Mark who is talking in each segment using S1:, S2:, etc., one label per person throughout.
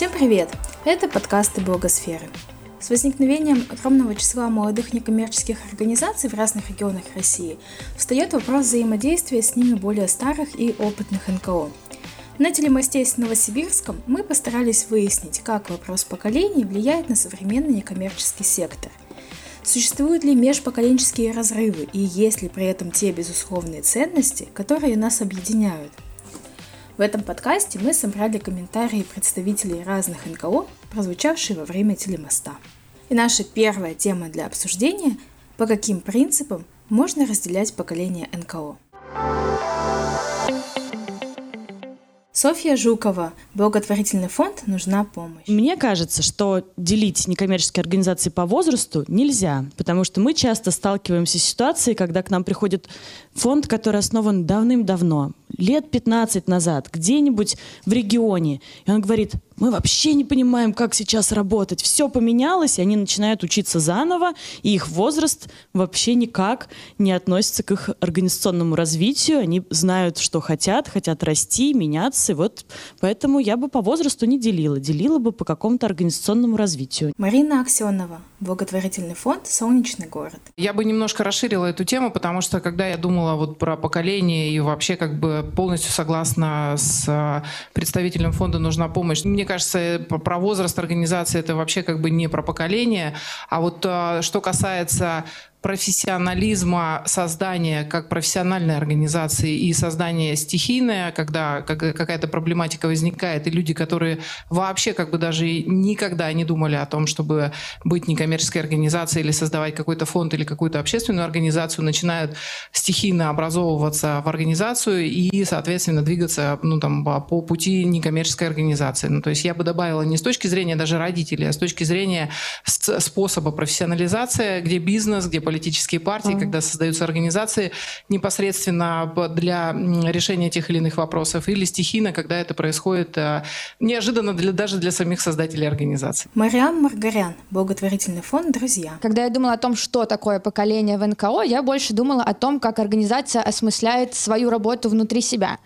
S1: Всем привет! Это подкасты Блогосферы. С возникновением огромного числа молодых некоммерческих организаций в разных регионах России встает вопрос взаимодействия с ними более старых и опытных НКО. На телемосте с Новосибирском мы постарались выяснить, как вопрос поколений влияет на современный некоммерческий сектор. Существуют ли межпоколенческие разрывы и есть ли при этом те безусловные ценности, которые нас объединяют – в этом подкасте мы собрали комментарии представителей разных НКО, прозвучавшие во время телемоста. И наша первая тема для обсуждения – по каким принципам можно разделять поколение НКО. Софья Жукова, благотворительный фонд «Нужна помощь».
S2: Мне кажется, что делить некоммерческие организации по возрасту нельзя, потому что мы часто сталкиваемся с ситуацией, когда к нам приходит фонд, который основан давным-давно, лет 15 назад, где-нибудь в регионе, и он говорит, мы вообще не понимаем, как сейчас работать. Все поменялось, и они начинают учиться заново, и их возраст вообще никак не относится к их организационному развитию. Они знают, что хотят, хотят расти, меняться. И вот поэтому я бы по возрасту не делила. Делила бы по какому-то организационному развитию.
S1: Марина Аксенова, благотворительный фонд «Солнечный город».
S3: Я бы немножко расширила эту тему, потому что когда я думала вот про поколение и вообще как бы полностью согласна с представителем фонда «Нужна помощь», мне кажется, про возраст организации это вообще как бы не про поколение. А вот а, что касается профессионализма создания как профессиональной организации и создания стихийное, когда какая-то проблематика возникает, и люди, которые вообще как бы даже никогда не думали о том, чтобы быть некоммерческой организацией или создавать какой-то фонд или какую-то общественную организацию, начинают стихийно образовываться в организацию и, соответственно, двигаться ну, там, по пути некоммерческой организации. Ну, то есть я бы добавила не с точки зрения даже родителей, а с точки зрения способа профессионализации, где бизнес, где политические партии, mm-hmm. когда создаются организации непосредственно для решения тех или иных вопросов, или стихийно, когда это происходит э, неожиданно для, даже для самих создателей организации.
S1: Мариам Маргарян, благотворительный фонд «Друзья».
S4: Когда я думала о том, что такое поколение в НКО, я больше думала о том, как организация осмысляет свою работу внутри себя.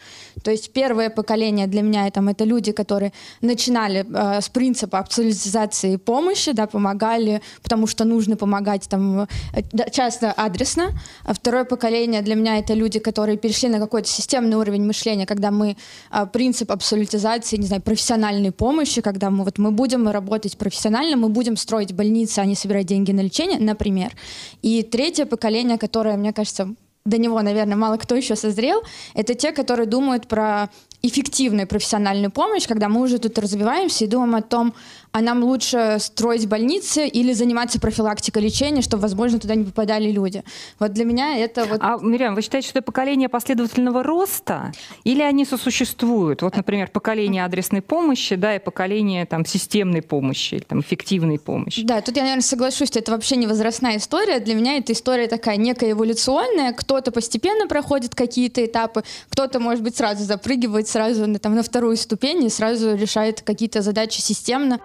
S4: То есть первое поколение для меня это, это люди, которые начинали э, с принципа абсолютизации помощи, да, помогали, потому что нужно помогать там э, часто адресно. А второе поколение для меня это люди, которые перешли на какой-то системный уровень мышления, когда мы а, принцип абсолютизации, не знаю, профессиональной помощи, когда мы вот мы будем работать профессионально, мы будем строить больницы, а не собирать деньги на лечение, например. И третье поколение, которое, мне кажется, до него, наверное, мало кто еще созрел, это те, которые думают про эффективную профессиональную помощь, когда мы уже тут развиваемся и думаем о том, а нам лучше строить больницы или заниматься профилактикой лечения, чтобы, возможно, туда не попадали люди. Вот для меня это вот...
S5: А, Мирям, вы считаете, что это поколение последовательного роста? Или они сосуществуют? Вот, например, поколение адресной помощи, да, и поколение там системной помощи, или, там, эффективной помощи.
S4: Да, тут я, наверное, соглашусь, что это вообще не возрастная история. Для меня эта история такая некая эволюционная. Кто-то постепенно проходит какие-то этапы, кто-то, может быть, сразу запрыгивает сразу на, там, на вторую ступень и сразу решает какие-то задачи системно.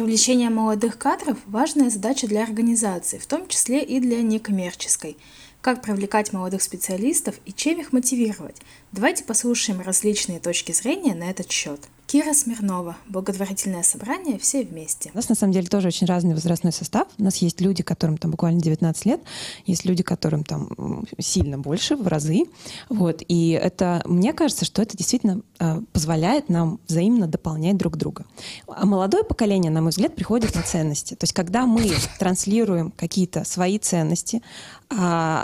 S1: Привлечение молодых кадров – важная задача для организации, в том числе и для некоммерческой. Как привлекать молодых специалистов и чем их мотивировать? Давайте послушаем различные точки зрения на этот счет. Кира Смирнова, благотворительное собрание «Все вместе».
S6: У нас на самом деле тоже очень разный возрастной состав. У нас есть люди, которым там буквально 19 лет, есть люди, которым там сильно больше, в разы. Вот. И это, мне кажется, что это действительно э, позволяет нам взаимно дополнять друг друга. А молодое поколение, на мой взгляд, приходит на ценности. То есть когда мы транслируем какие-то свои ценности, э,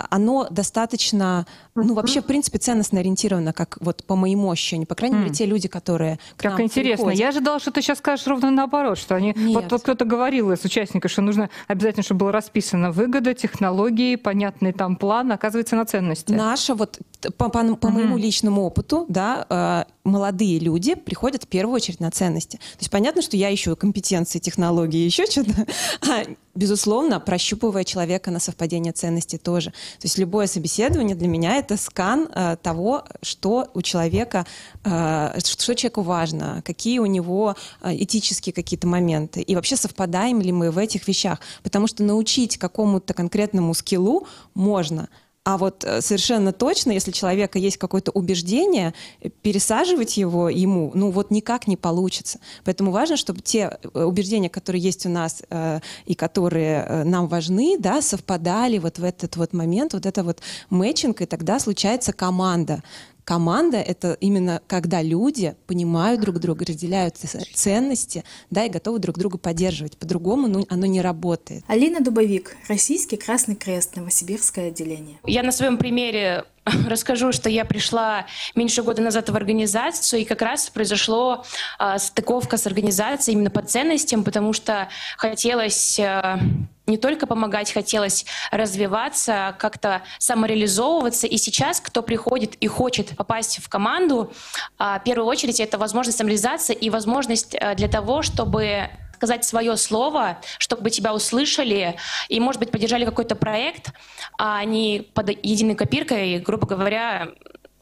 S6: оно достаточно, ну вообще, в принципе, ценностно ориентировано, как вот по моему ощущению. По крайней мере, те люди, которые
S5: к нам интересно. Приходят. Я ожидала, что ты сейчас скажешь ровно наоборот, что они... Нет. Вот, вот кто-то говорил из участников, что нужно обязательно, чтобы было расписано выгода, технологии, понятный там план, оказывается, на ценности.
S6: Наша вот, по, по, по моему личному опыту, да, э, молодые люди приходят в первую очередь на ценности. То есть понятно, что я ищу компетенции, технологии, еще что-то. А, безусловно, прощупывая человека на совпадение ценностей тоже. То есть любое собеседование для меня это скан э, того, что у человека, э, что человеку важно, какие у него э, этические какие-то моменты. И вообще совпадаем ли мы в этих вещах. Потому что научить какому-то конкретному скиллу можно – А вот э, совершенно точно, если у человека есть какое-то убеждение, пересаживать его ему, ну вот никак не получится. Поэтому важно, чтобы те э, убеждения, которые есть у нас э, и которые э, нам важны, да, совпадали вот в этот вот момент, вот это вот мэтчинг, и тогда случается команда, Команда — это именно когда люди понимают друг друга, разделяют ценности, да, и готовы друг друга поддерживать. По-другому ну, оно не работает.
S1: Алина Дубовик, Российский Красный Крест, Новосибирское отделение.
S7: Я на своем примере расскажу, что я пришла меньше года назад в организацию, и как раз произошло э, стыковка с организацией именно по ценностям, потому что хотелось э, не только помогать, хотелось развиваться, как-то самореализовываться. И сейчас, кто приходит и хочет попасть в команду, а, в первую очередь это возможность самореализации и возможность э, для того, чтобы сказать свое слово, чтобы тебя услышали и, может быть, поддержали какой-то проект, а не под единой копиркой, грубо говоря,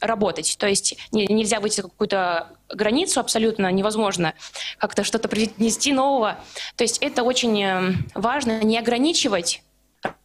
S7: работать. То есть нельзя выйти какую-то границу абсолютно невозможно как-то что-то принести нового. То есть это очень э, важно не ограничивать.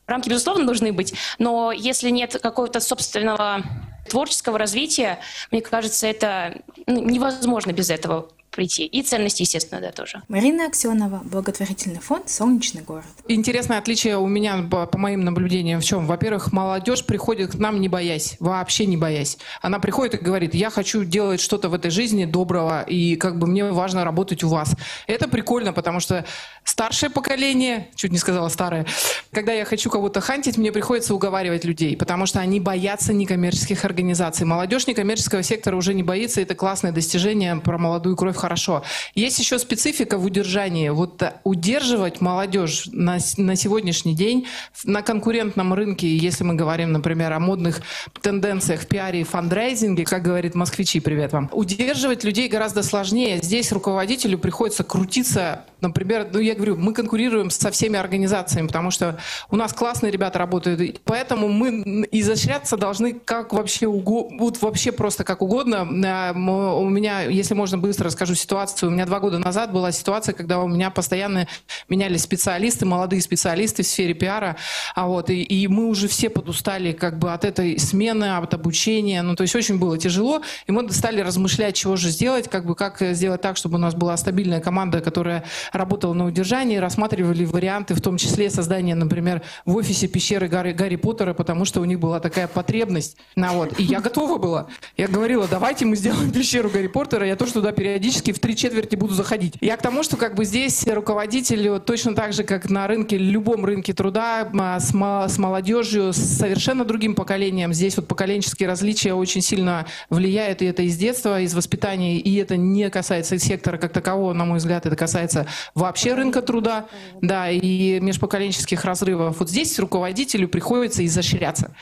S7: Рамки, безусловно, должны быть, но если нет какого-то собственного творческого развития, мне кажется, это ну, невозможно без этого прийти. И ценности, естественно, да, тоже.
S1: Марина Аксенова, благотворительный фонд «Солнечный город».
S3: Интересное отличие у меня, по моим наблюдениям, в чем? Во-первых, молодежь приходит к нам не боясь, вообще не боясь. Она приходит и говорит, я хочу делать что-то в этой жизни доброго, и как бы мне важно работать у вас. Это прикольно, потому что старшее поколение, чуть не сказала старое, когда я хочу кого-то хантить, мне приходится уговаривать людей, потому что они боятся некоммерческих организаций. Молодежь некоммерческого сектора уже не боится, это классное достижение про молодую кровь хорошо. Есть еще специфика в удержании. Вот э, удерживать молодежь на, на сегодняшний день на конкурентном рынке, если мы говорим, например, о модных тенденциях в пиаре и фандрайзинге, как говорит москвичи, привет вам, удерживать людей гораздо сложнее. Здесь руководителю приходится крутиться, например, ну я говорю, мы конкурируем со всеми организациями, потому что у нас классные ребята работают, поэтому мы изощряться должны как вообще угодно, вот вообще просто как угодно. Э, у меня, если можно быстро расскажу ситуацию. У меня два года назад была ситуация, когда у меня постоянно менялись специалисты, молодые специалисты в сфере пиара. А вот, и, и мы уже все подустали как бы от этой смены, от обучения. Ну, то есть очень было тяжело. И мы стали размышлять, чего же сделать, как бы как сделать так, чтобы у нас была стабильная команда, которая работала на удержании, рассматривали варианты, в том числе создания, например, в офисе пещеры Гарри, Гарри Поттера, потому что у них была такая потребность. Ну, вот. И я готова была. Я говорила, давайте мы сделаем пещеру Гарри Поттера, я тоже туда периодически в три четверти буду заходить. Я к тому, что как бы здесь руководитель точно так же, как на рынке, любом рынке труда, а, с, с молодежью, с совершенно другим поколением. Здесь вот поколенческие различия очень сильно влияют, и это из детства, из воспитания, и это не касается сектора как такового, на мой взгляд, это касается вообще рынка труда, да, и межпоколенческих разрывов. Вот здесь руководителю приходится изощряться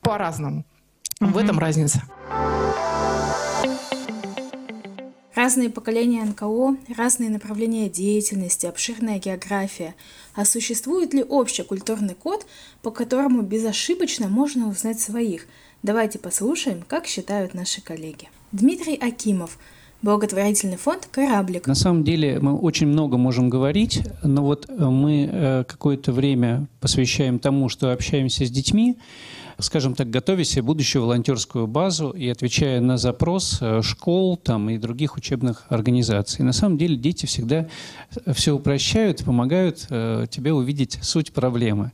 S3: по-разному. Угу. В этом разница.
S1: Разные поколения НКО, разные направления деятельности, обширная география. А существует ли общий культурный код, по которому безошибочно можно узнать своих? Давайте послушаем, как считают наши коллеги. Дмитрий Акимов, благотворительный фонд «Кораблик».
S8: На самом деле мы очень много можем говорить, но вот мы э, какое-то время посвящаем тому, что общаемся с детьми, скажем так, готовя себе будущую волонтерскую базу и отвечая на запрос э, школ там, и других учебных организаций. На самом деле дети всегда э, все упрощают, помогают э, тебе увидеть суть проблемы.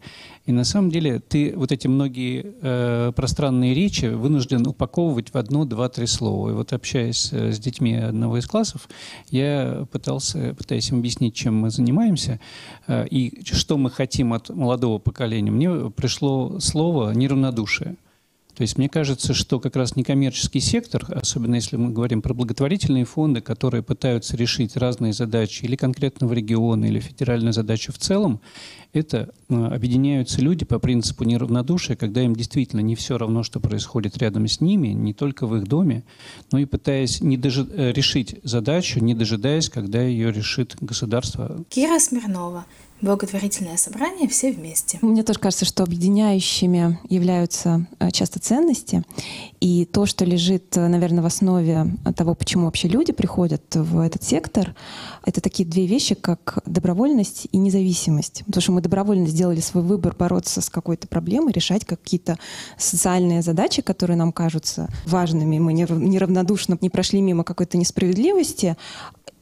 S8: И на самом деле ты вот эти многие э, пространные речи вынужден упаковывать в одно, два, три слова. И вот общаясь э, с детьми одного из классов, я пытался, пытаясь им объяснить, чем мы занимаемся э, и что мы хотим от молодого поколения, мне пришло слово неравнодушие. То есть мне кажется, что как раз некоммерческий сектор, особенно если мы говорим про благотворительные фонды, которые пытаются решить разные задачи или конкретного региона, или федеральную задачу в целом, это э, объединяются люди по принципу неравнодушия, когда им действительно не все равно, что происходит рядом с ними, не только в их доме, но и пытаясь не дожи- э, решить задачу, не дожидаясь, когда ее решит государство.
S1: Кира Смирнова, Благотворительное собрание все вместе.
S6: Мне тоже кажется, что объединяющими являются э, часто ценности. И то, что лежит, э, наверное, в основе того, почему вообще люди приходят в этот сектор, это такие две вещи, как добровольность и независимость. Потому что мы добровольно сделали свой выбор бороться с какой-то проблемой, решать какие-то социальные задачи, которые нам кажутся важными. Мы неравнодушно не прошли мимо какой-то несправедливости,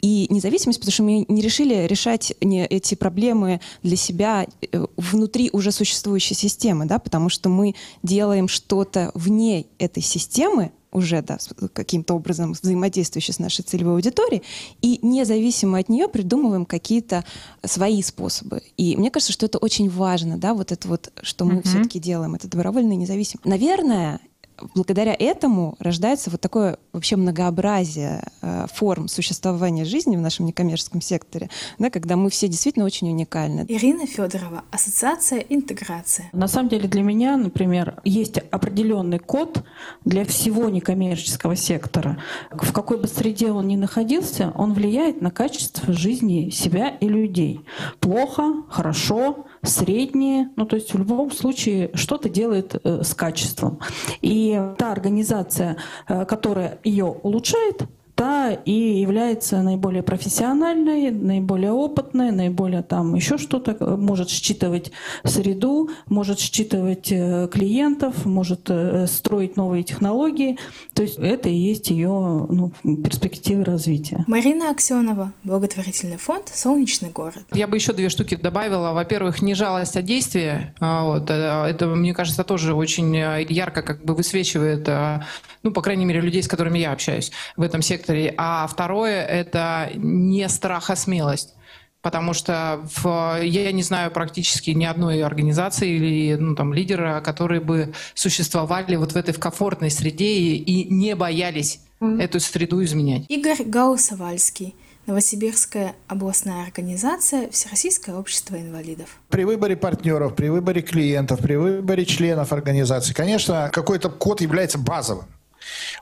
S6: и независимость, потому что мы не решили решать не эти проблемы для себя э, внутри уже существующей системы, да, потому что мы делаем что-то вне этой системы, уже да, каким-то образом взаимодействующие с нашей целевой аудиторией, и независимо от нее придумываем какие-то свои способы. И мне кажется, что это очень важно, да, вот это вот, что мы uh-huh. все-таки делаем, это добровольно и независимо. Наверное, благодаря этому рождается вот такое вообще многообразие э, форм существования жизни в нашем некоммерческом секторе, да, когда мы все действительно очень уникальны.
S1: Ирина Федорова, Ассоциация интеграция.
S9: На самом деле для меня, например, есть определенный код для всего некоммерческого сектора. В какой бы среде он ни находился, он влияет на качество жизни себя и людей. Плохо, хорошо, среднее, ну то есть в любом случае что-то делает э, с качеством. И та организация, э, которая ее улучшает, та и является наиболее профессиональной, наиболее опытной, наиболее там еще что-то, может считывать среду, может считывать э, клиентов, может э, строить новые технологии. То есть это и есть ее ну, перспективы развития.
S1: Марина Аксенова, благотворительный фонд «Солнечный город».
S3: Я бы еще две штуки добавила. Во-первых, не жалость, а действие. А, вот, э, это, мне кажется, тоже очень ярко как бы высвечивает, ну, по крайней мере, людей, с которыми я общаюсь в этом секторе секторе, а второе — это не страх, а смелость. Потому что в, я не знаю практически ни одной организации или ну, там, лидера, которые бы существовали вот в этой в комфортной среде и, и не боялись mm-hmm. эту среду изменять.
S1: Игорь Гаусовальский. Новосибирская областная организация Всероссийское общество инвалидов.
S10: При выборе партнеров, при выборе клиентов, при выборе членов организации, конечно, какой-то код является базовым.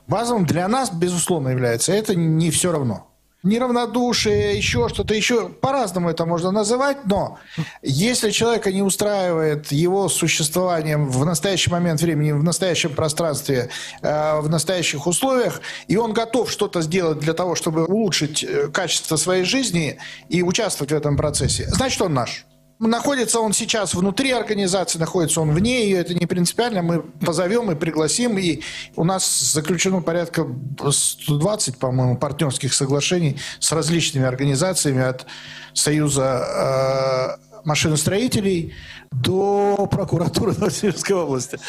S10: Базовым для нас, безусловно, является. Это не все равно. Неравнодушие, еще что-то еще, по-разному это можно называть, но если человека не устраивает его существование в настоящий момент времени, в настоящем пространстве, э, в настоящих условиях, и он готов что-то сделать для того, чтобы улучшить э, качество своей жизни и участвовать в этом процессе, значит, он наш. Находится он сейчас внутри организации, находится он вне ее, это не принципиально. Мы позовем и пригласим, и у нас заключено порядка 120, по-моему, партнерских соглашений с различными организациями от Союза э, машиностроителей до прокуратуры Новосибирской области.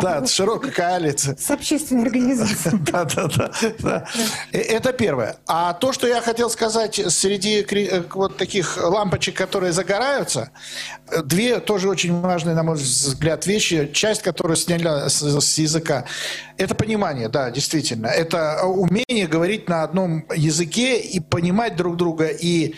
S10: Да, широкая коалиция.
S11: С общественной организацией.
S10: Да, да, да. Э, это первое. А то, что я хотел сказать среди э, вот таких лампочек, которые загораются, две тоже очень важные, на мой взгляд, вещи, часть, которую сняли с языка, это понимание, да, действительно. Это умение говорить на одном языке и понимать друг друга. И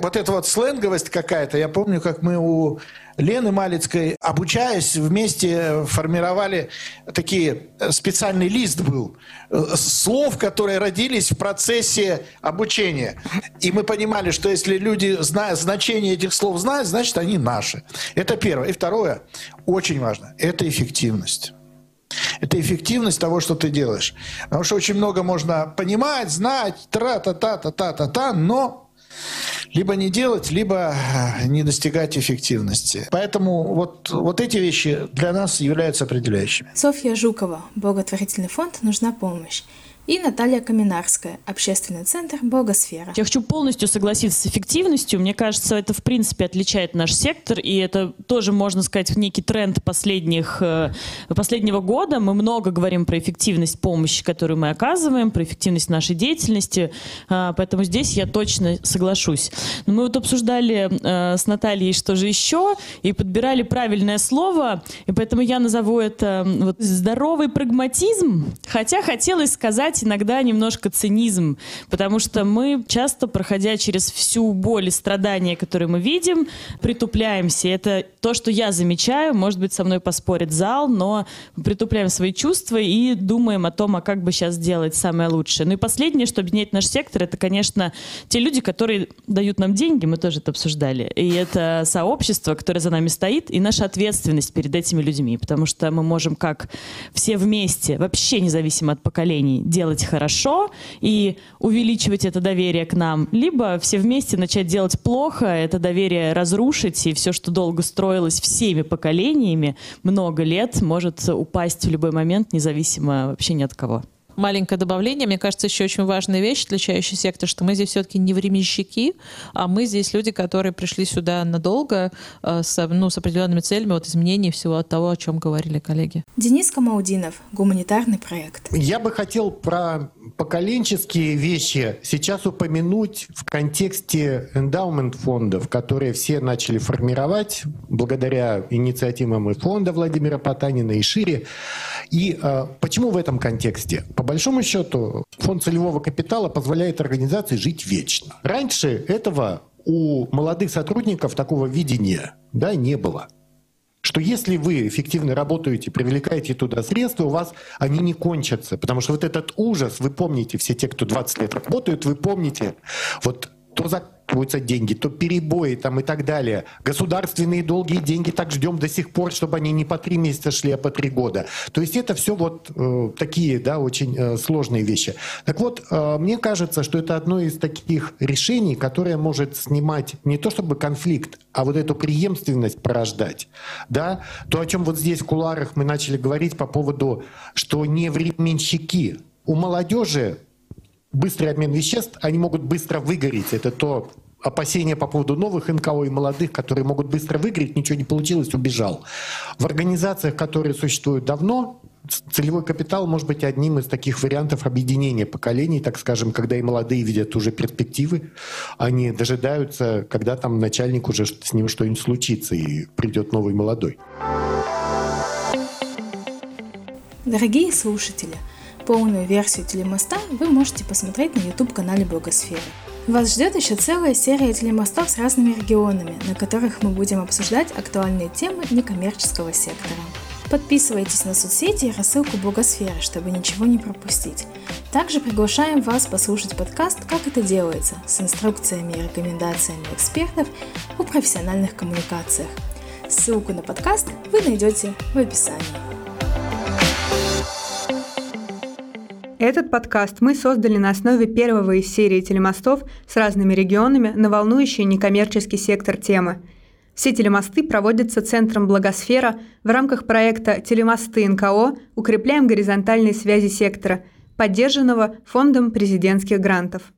S10: вот эта вот сленговость какая-то, я помню, как мы у Лены Малицкой, обучаясь, вместе формировали такие, э, специальный лист был, э, слов, которые родились в процессе обучения. И мы понимали, что если люди знают, значение этих слов знают, значит, они наши. Это первое. И второе, очень важно, это эффективность. Это эффективность того, что ты делаешь. Потому что очень много можно понимать, знать, тра-та-та-та-та-та-та, но либо не делать, либо э, не достигать эффективности. Поэтому вот, вот эти вещи для нас являются определяющими.
S1: Софья Жукова, благотворительный фонд «Нужна помощь» и Наталья Каминарская, общественный центр «Богосфера».
S2: Я хочу полностью согласиться с эффективностью. Мне кажется, это в принципе отличает наш сектор, и это тоже, можно сказать, некий тренд последних, э, последнего года. Мы много говорим про эффективность помощи, которую мы оказываем, про эффективность нашей деятельности, э, поэтому здесь я точно соглашусь. Но мы вот обсуждали э, с Натальей, что же еще, и подбирали правильное слово, и поэтому я назову это вот, здоровый прагматизм, хотя хотелось сказать убрать иногда немножко цинизм, потому что мы часто, проходя через всю боль и страдания, которые мы видим, притупляемся. Это то, что я замечаю, может быть, со мной поспорит зал, но притупляем свои чувства и думаем о том, а как бы сейчас сделать самое лучшее. Ну и последнее, что объединяет наш сектор, это, конечно, те люди, которые дают нам деньги, мы тоже это обсуждали. И это сообщество, которое за нами стоит, и наша ответственность перед этими людьми, потому что мы можем как все вместе, вообще независимо от поколений, делать хорошо и увеличивать это доверие к нам, либо все вместе начать делать плохо, это доверие разрушить, и все, что долго строилось всеми поколениями, много лет, может упасть в любой момент, независимо вообще ни от кого
S12: маленькое добавление. Мне кажется, еще очень важная вещь, отличающая сектор, что мы здесь все-таки не временщики, а мы здесь люди, которые пришли сюда надолго э, с, ну, с определенными целями, вот изменений всего от того, о чем говорили коллеги.
S1: Денис Камаудинов, гуманитарный проект.
S13: Я бы хотел про поколенческие вещи сейчас упомянуть в контексте эндаумент фондов, которые все начали формировать благодаря инициативам и фонда Владимира Потанина и шире. И э, почему в этом контексте? По большому счету, фонд целевого капитала позволяет организации жить вечно. Раньше этого у молодых сотрудников такого видения да, не было что если вы эффективно работаете, привлекаете туда средства, у вас они не кончатся. Потому что вот этот ужас, вы помните, все те, кто 20 лет работают, вы помните, вот то за требуются деньги, то перебои там и так далее. Государственные долгие деньги так ждем до сих пор, чтобы они не по три месяца шли, а по три года. То есть это все вот э, такие, да, очень э, сложные вещи. Так вот, э, мне кажется, что это одно из таких решений, которое может снимать не то чтобы конфликт, а вот эту преемственность порождать. Да? То, о чем вот здесь в куларах мы начали говорить по поводу, что не временщики. У молодежи быстрый обмен веществ, они могут быстро выгореть. Это то опасения по поводу новых НКО и молодых, которые могут быстро выгореть, ничего не получилось, убежал. В организациях, которые существуют давно, целевой капитал может быть одним из таких вариантов объединения поколений, так скажем, когда и молодые видят уже перспективы, они дожидаются, когда там начальник уже с ним что-нибудь случится и придет новый молодой.
S1: Дорогие слушатели, Полную версию телемоста вы можете посмотреть на YouTube-канале Благосферы. Вас ждет еще целая серия телемостов с разными регионами, на которых мы будем обсуждать актуальные темы некоммерческого сектора. Подписывайтесь на соцсети и рассылку Благосферы, чтобы ничего не пропустить. Также приглашаем вас послушать подкаст «Как это делается» с инструкциями и рекомендациями экспертов о профессиональных коммуникациях. Ссылку на подкаст вы найдете в описании.
S11: Этот подкаст мы создали на основе первого из серии телемостов с разными регионами на волнующий некоммерческий сектор темы. Все телемосты проводятся Центром Благосфера в рамках проекта «Телемосты НКО. Укрепляем горизонтальные связи сектора», поддержанного Фондом президентских грантов.